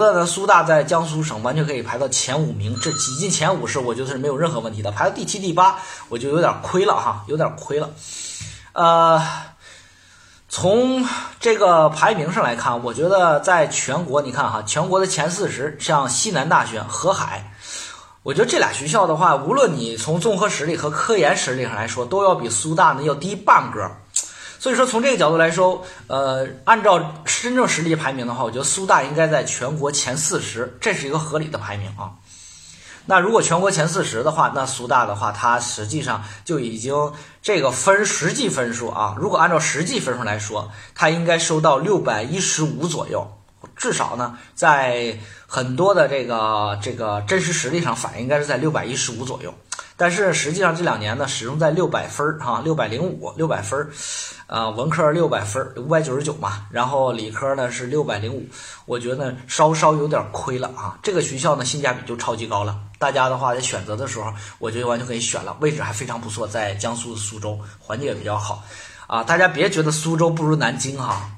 觉得呢苏大在江苏省完全可以排到前五名，这挤进前五是我觉得是没有任何问题的。排到第七、第八，我就有点亏了哈，有点亏了。呃，从这个排名上来看，我觉得在全国，你看哈，全国的前四十，像西南大学、河海，我觉得这俩学校的话，无论你从综合实力和科研实力上来说，都要比苏大呢要低半个。所以说，从这个角度来说，呃，按照真正实力排名的话，我觉得苏大应该在全国前四十，这是一个合理的排名啊。那如果全国前四十的话，那苏大的话，它实际上就已经这个分实际分数啊，如果按照实际分数来说，它应该收到六百一十五左右，至少呢，在很多的这个这个真实实力上反映，应该是在六百一十五左右。但是实际上这两年呢，始终在六百分儿哈，六百零五，六百分儿，呃，文科六百分儿，五百九十九嘛，然后理科呢是六百零五，我觉得稍稍有点亏了啊。这个学校呢性价比就超级高了，大家的话在选择的时候，我觉得完全可以选了，位置还非常不错，在江苏苏州，环境也比较好，啊，大家别觉得苏州不如南京哈。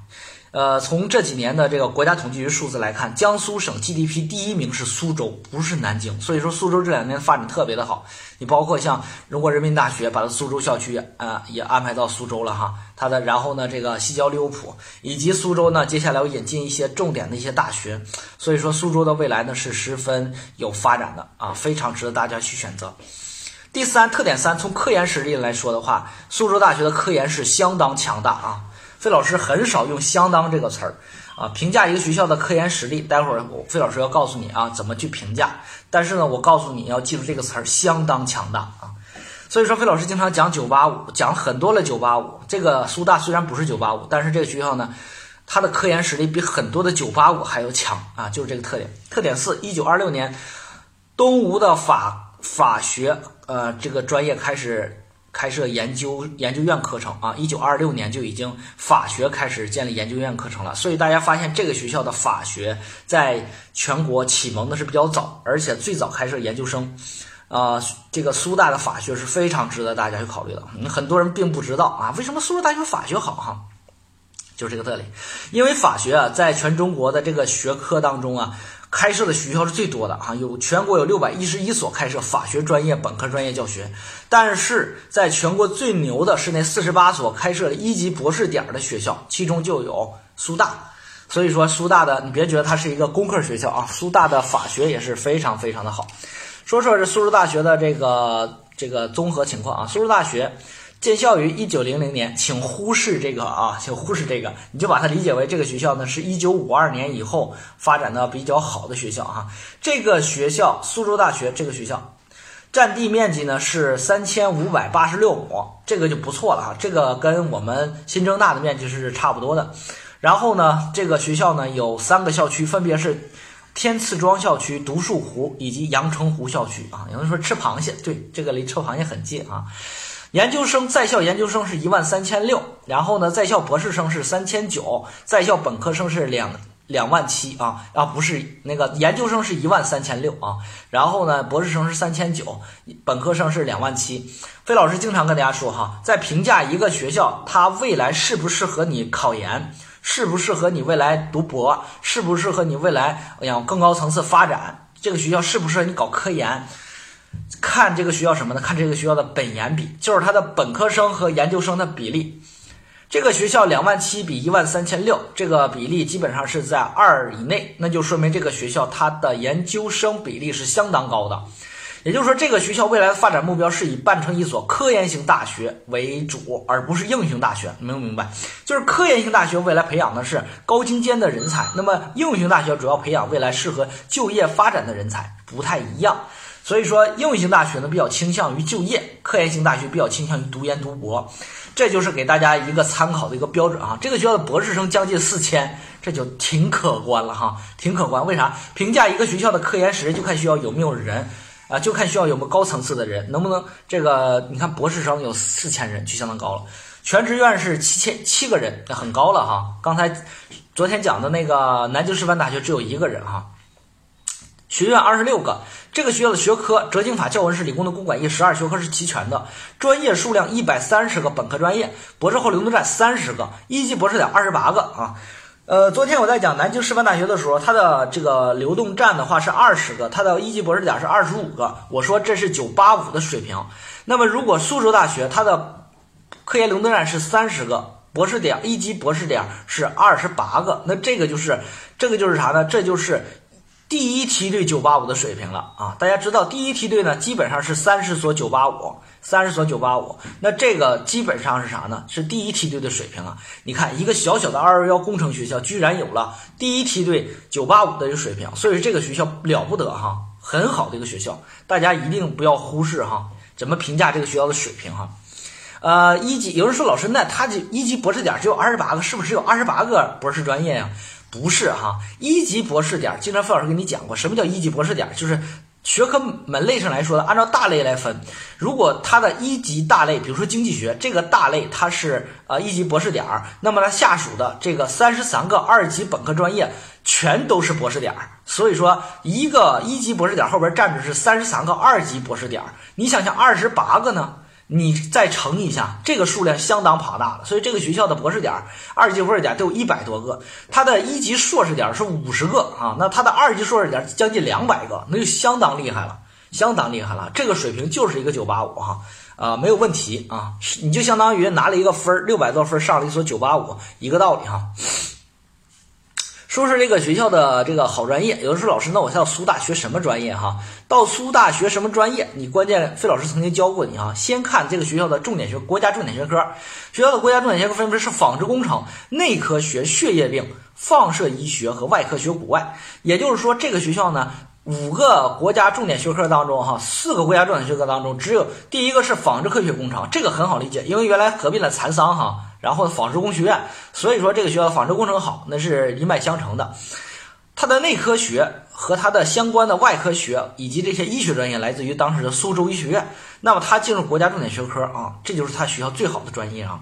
呃，从这几年的这个国家统计局数字来看，江苏省 GDP 第一名是苏州，不是南京。所以说，苏州这两年发展特别的好。你包括像中国人民大学，把它苏州校区啊也安排到苏州了哈。它的然后呢，这个西交利物浦以及苏州呢，接下来要引进一些重点的一些大学。所以说，苏州的未来呢是十分有发展的啊，非常值得大家去选择。第三特点三，从科研实力来说的话，苏州大学的科研是相当强大啊。费老师很少用“相当”这个词儿啊，评价一个学校的科研实力。待会儿费老师要告诉你啊，怎么去评价。但是呢，我告诉你要记住这个词儿“相当强大”啊。所以说，费老师经常讲985，讲很多了985。这个苏大虽然不是985，但是这个学校呢，它的科研实力比很多的985还要强啊，就是这个特点。特点四，一九二六年，东吴的法法学呃这个专业开始。开设研究研究院课程啊，一九二六年就已经法学开始建立研究院课程了，所以大家发现这个学校的法学在全国启蒙的是比较早，而且最早开设研究生，啊，这个苏大的法学是非常值得大家去考虑的。很多人并不知道啊，为什么苏州大学法学好哈，就是这个特点，因为法学啊，在全中国的这个学科当中啊。开设的学校是最多的啊，有全国有六百一十一所开设法学专业本科专业教学，但是在全国最牛的是那四十八所开设一级博士点的学校，其中就有苏大。所以说苏大的，你别觉得它是一个工科学校啊，苏大的法学也是非常非常的好。说说这苏州大学的这个这个综合情况啊，苏州大学。建校于一九零零年，请忽视这个啊，请忽视这个，你就把它理解为这个学校呢是一九五二年以后发展的比较好的学校哈。这个学校苏州大学这个学校，占地面积呢是三千五百八十六亩，这个就不错了哈。这个跟我们新增大的面积是差不多的。然后呢，这个学校呢有三个校区，分别是天赐庄校区、独墅湖以及阳澄湖校区啊。有人说吃螃蟹，对，这个离吃螃蟹很近啊。研究生在校研究生是一万三千六，然后呢，在校博士生是三千九，在校本科生是两两万七啊啊，不是那个研究生是一万三千六啊，然后呢，博士生是三千九，本科生是两万七。费老师经常跟大家说哈，在评价一个学校，它未来适不适合你考研，适不适合你未来读博，适不适合你未来哎呀更高层次发展，这个学校适不适合你搞科研。看这个学校什么呢？看这个学校的本研比，就是它的本科生和研究生的比例。这个学校两万七比一万三千六，这个比例基本上是在二以内，那就说明这个学校它的研究生比例是相当高的。也就是说，这个学校未来的发展目标是以办成一所科研型大学为主，而不是应用型大学。明不明白？就是科研型大学未来培养的是高精尖的人才，那么应用型大学主要培养未来适合就业发展的人才，不太一样。所以说，应用型大学呢比较倾向于就业，科研型大学比较倾向于读研读博，这就是给大家一个参考的一个标准啊。这个学校的博士生将近四千，这就挺可观了哈，挺可观。为啥？评价一个学校的科研实力，就看学校有没有人啊，就看学校有没有高层次的人，能不能这个？你看博士生有四千人，就相当高了。全职院士七千七个人，很高了哈。刚才昨天讲的那个南京师范大学只有一个人哈。学院二十六个，这个学校的学科哲经法、教文史、理工的公管艺十二学科是齐全的，专业数量一百三十个，本科专业，博士后流动站三十个，一级博士点二十八个啊。呃，昨天我在讲南京师范大学的时候，它的这个流动站的话是二十个，它的一级博士点是二十五个。我说这是九八五的水平。那么如果苏州大学它的科研流动站是三十个，博士点一级博士点是二十八个，那这个就是这个就是啥呢？这就是第一梯队九八五的水平了啊！大家知道第一梯队呢，基本上是三十所九八五。三十所九八五，那这个基本上是啥呢？是第一梯队的水平啊！你看一个小小的二幺幺工程学校，居然有了第一梯队九八五的一个水平，所以说这个学校了不得哈，很好的一个学校，大家一定不要忽视哈。怎么评价这个学校的水平哈？呃，一级有人说老师，那他这一级博士点只有二十八个，是不是有二十八个博士专业呀？不是哈，一级博士点，经常费老师跟你讲过，什么叫一级博士点？就是。学科门类上来说的，按照大类来分，如果它的一级大类，比如说经济学这个大类，它是呃一级博士点，那么它下属的这个三十三个二级本科专业全都是博士点儿。所以说，一个一级博士点后边站着是三十三个二级博士点儿。你想想，二十八个呢？你再乘一下，这个数量相当庞大了。所以这个学校的博士点、二级博士点都有一百多个，它的一级硕士点是五十个啊，那它的二级硕士点将近两百个，那就相当厉害了，相当厉害了。这个水平就是一个九八五哈，啊没有问题啊，你就相当于拿了一个分儿六百多分上了一所九八五，一个道理哈。说是这个学校的这个好专业，有的说老师，那我到苏大学什么专业哈？到苏大学什么专业？你关键费老师曾经教过你哈，先看这个学校的重点学国家重点学科。学校的国家重点学科分别是纺织工程、内科学、血液病、放射医学和外科学骨外。也就是说，这个学校呢，五个国家重点学科当中哈，四个国家重点学科当中，只有第一个是纺织科学工程，这个很好理解，因为原来合并了蚕桑哈。然后纺织工学院，所以说这个学校纺织工程好，那是一脉相承的。它的内科学和它的相关的外科学以及这些医学专业来自于当时的苏州医学院。那么它进入国家重点学科啊，这就是它学校最好的专业啊。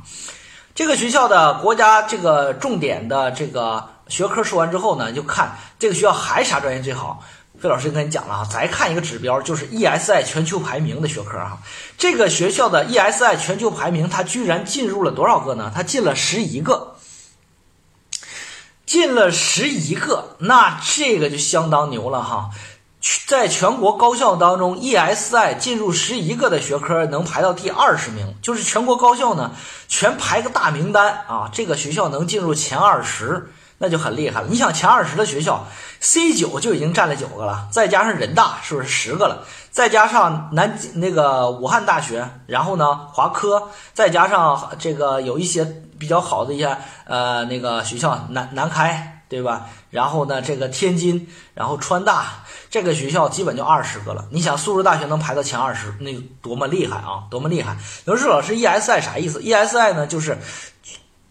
这个学校的国家这个重点的这个学科说完之后呢，就看这个学校还啥专业最好。费老师跟你讲了啊，再看一个指标，就是 ESI 全球排名的学科哈。这个学校的 ESI 全球排名，它居然进入了多少个呢？它进了十一个，进了十一个，那这个就相当牛了哈。在全国高校当中，ESI 进入十一个的学科，能排到第二十名，就是全国高校呢全排个大名单啊，这个学校能进入前二十。那就很厉害了。你想前二十的学校，C 九就已经占了九个了，再加上人大，是不是十个了？再加上南那个武汉大学，然后呢华科，再加上这个有一些比较好的一些呃那个学校，南南开对吧？然后呢这个天津，然后川大，这个学校基本就二十个了。你想苏州大学能排到前二十，那多么厉害啊！多么厉害！有人说老师，ESI 啥意思？ESI 呢就是。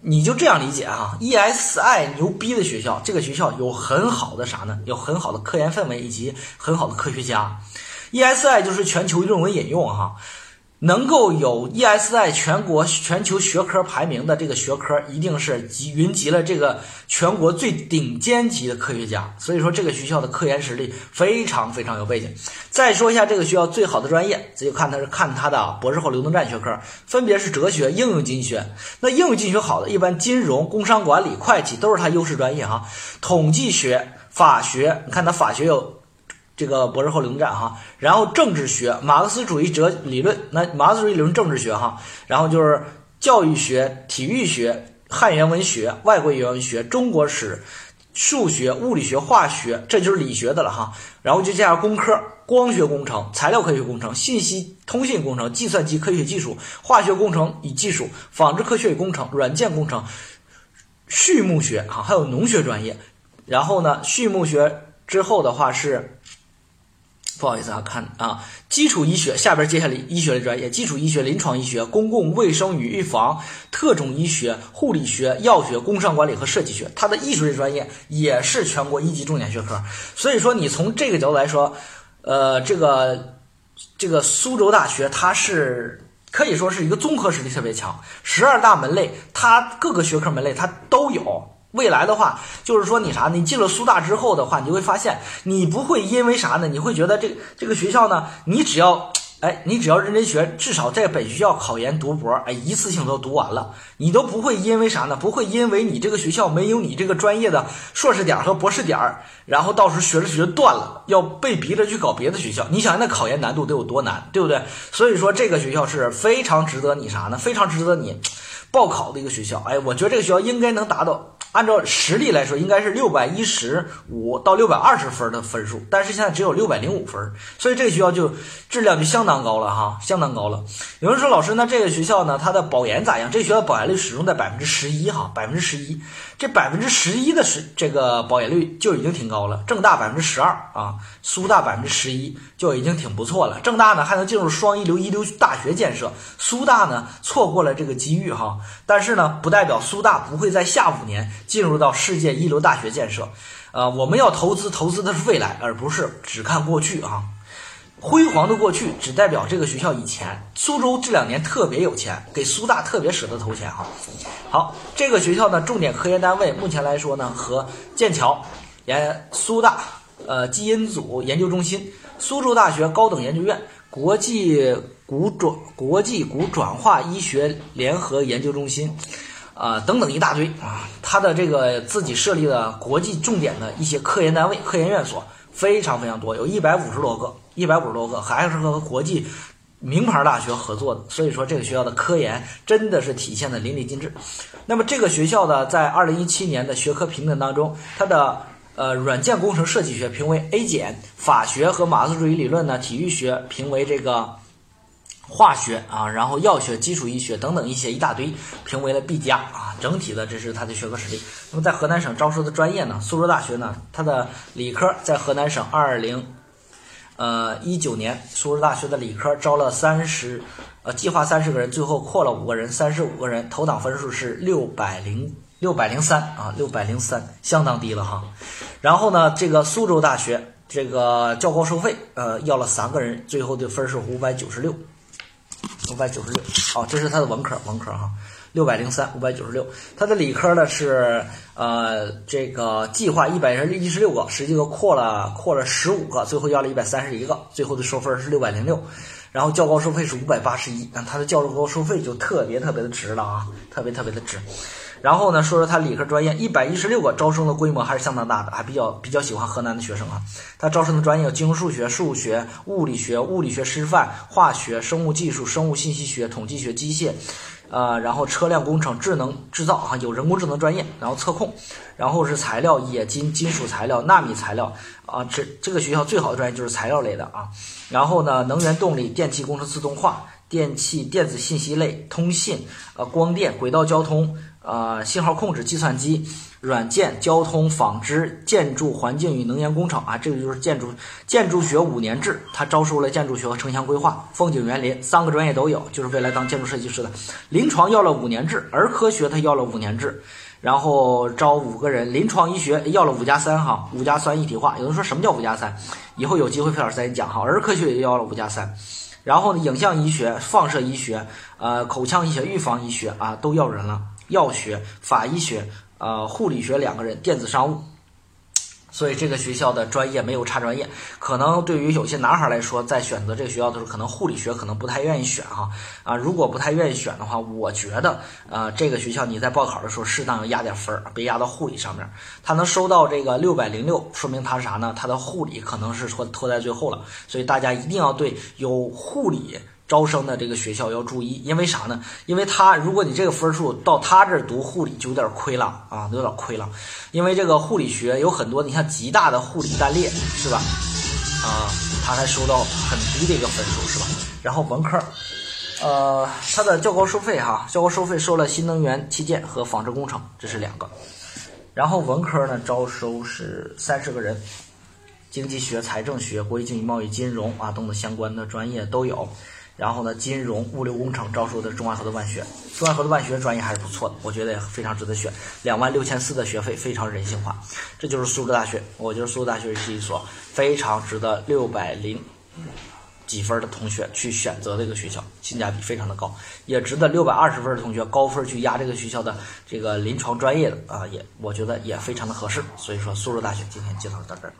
你就这样理解啊，ESI 牛逼的学校，这个学校有很好的啥呢？有很好的科研氛围以及很好的科学家，ESI 就是全球论文引用哈。能够有 ESI 全国全球学科排名的这个学科，一定是集云集了这个全国最顶尖级的科学家。所以说，这个学校的科研实力非常非常有背景。再说一下这个学校最好的专业，这就看它是看它的博士后流动站学科，分别是哲学、应用经济学。那应用经济学好的，一般金融、工商管理、会计都是它优势专业哈。统计学、法学，你看它法学有。这个博士后流动站哈，然后政治学、马克思主义哲理论，那马克思主义理论政治学哈，然后就是教育学、体育学、汉语言文学、外国语言文学、中国史、数学、物理学、化学，这就是理学的了哈。然后就加上工科，光学工程、材料科学工程、信息通信工程、计算机科学技术、化学工程与技术、纺织科学与工程、软件工程、畜牧学哈，还有农学专业。然后呢，畜牧学之后的话是。不好意思啊，看啊，基础医学下边接下来医学类专业，基础医学、临床医学、公共卫生与预防、特种医学、护理学、药学、工商管理和设计学，它的艺术类专业也是全国一级重点学科。所以说，你从这个角度来说，呃，这个这个苏州大学它是可以说是一个综合实力特别强，十二大门类它各个学科门类它都有。未来的话，就是说你啥？你进了苏大之后的话，你就会发现，你不会因为啥呢？你会觉得这这个学校呢，你只要哎，你只要认真学，至少在本学校考研读博，哎，一次性都读完了，你都不会因为啥呢？不会因为你这个学校没有你这个专业的硕士点和博士点，然后到时候学着学着断了，要被逼着去搞别的学校。你想那考研难度得有多难，对不对？所以说这个学校是非常值得你啥呢？非常值得你报考的一个学校。哎，我觉得这个学校应该能达到。按照实力来说，应该是六百一十五到六百二十分的分数，但是现在只有六百零五分，所以这个学校就质量就相当高了哈，相当高了。有人说老师，那这个学校呢，它的保研咋样？这学校保研率始终在百分之十一哈，百分之十一，这百分之十一的是这个保研率就已经挺高了。郑大百分之十二啊，苏大百分之十一就已经挺不错了。郑大呢还能进入双一流一流大学建设，苏大呢错过了这个机遇哈，但是呢不代表苏大不会在下五年。进入到世界一流大学建设，呃，我们要投资，投资的是未来，而不是只看过去啊。辉煌的过去只代表这个学校以前。苏州这两年特别有钱，给苏大特别舍得投钱哈。好，这个学校呢，重点科研单位目前来说呢，和剑桥研、苏大呃基因组研究中心、苏州大学高等研究院、国际骨转国际骨转化医学联合研究中心。啊，等等一大堆啊！他的这个自己设立的国际重点的一些科研单位、科研院所非常非常多，有一百五十多个，一百五十多个，还是和国际名牌大学合作的。所以说，这个学校的科研真的是体现的淋漓尽致。那么，这个学校呢，在二零一七年的学科评等当中，它的呃软件工程设计学评为 A 减，法学和马克思主义理论呢，体育学评为这个。化学啊，然后药学、基础医学等等一些一大堆，评为了 B 加啊。整体的这是它的学科实力。那么在河南省招收的专业呢，苏州大学呢，它的理科在河南省二零呃一九年，苏州大学的理科招了三十呃计划三十个人，最后扩了五个人，三十五个人，投档分数是六百零六百零三啊，六百零三，相当低了哈。然后呢，这个苏州大学这个较高收费，呃，要了三个人，最后的分数五百九十六。五百九十六，好，这是他的文科，文科哈，六百零三，五百九十六。他的理科呢是呃，这个计划一百一十六个，实际都扩了扩了十五个，最后要了一百三十一个，最后的收分是六百零六。然后较高收费是五百八十一，那他的较高收费就特别特别的值了啊，特别特别的值。然后呢，说说他理科专业，一百一十六个招生的规模还是相当大的，还比较比较喜欢河南的学生啊。他招生的专业有金融数学、数学、物理学、物理学师范、化学、生物技术、生物信息学、统计学、机械，呃，然后车辆工程、智能制造哈，有人工智能专业，然后测控，然后是材料、冶金、金属材料、纳米材料啊。这这个学校最好的专业就是材料类的啊。然后呢，能源动力、电气工程自动化、电气电子信息类、通信、呃，光电、轨道交通。呃，信号控制、计算机、软件、交通、纺织、建筑、环境与能源工程啊，这个就是建筑建筑学五年制。它招收了建筑学和城乡规划、风景园林三个专业都有，就是未来当建筑设计师的。临床要了五年制，儿科学他要了五年制，然后招五个人。临床医学要了五加三哈，五加三一体化。有人说什么叫五加三？以后有机会费老师再给你讲哈。儿科学也要了五加三，然后呢，影像医学、放射医学、呃，口腔医学、预防医学啊，都要人了。药学、法医学、呃，护理学两个人，电子商务，所以这个学校的专业没有差专业。可能对于有些男孩来说，在选择这个学校的时候，可能护理学可能不太愿意选哈啊。如果不太愿意选的话，我觉得呃，这个学校你在报考的时候适当要压点分儿，别压到护理上面。他能收到这个六百零六，说明他是啥呢？他的护理可能是拖拖在最后了。所以大家一定要对有护理。招生的这个学校要注意，因为啥呢？因为他如果你这个分数到他这儿读护理就有点亏了啊，有点亏了。因为这个护理学有很多，你像极大的护理单列是吧？啊，他还收到很低的一个分数是吧？然后文科，呃，它的较高收费哈，较高收费收了新能源器件和纺织工程，这是两个。然后文科呢，招收是三十个人，经济学、财政学、国际经济贸易、金融啊等等相关的专业都有。然后呢，金融、物流工程招收的中外合的万学，中外合的万学专业还是不错的，我觉得也非常值得选。两万六千四的学费非常人性化，这就是苏州大学。我觉得苏州大学是一所非常值得六百零几分的同学去选择的一个学校，性价比非常的高，也值得六百二十分的同学高分去压这个学校的这个临床专业的啊，也我觉得也非常的合适。所以说，苏州大学今天介绍到这儿。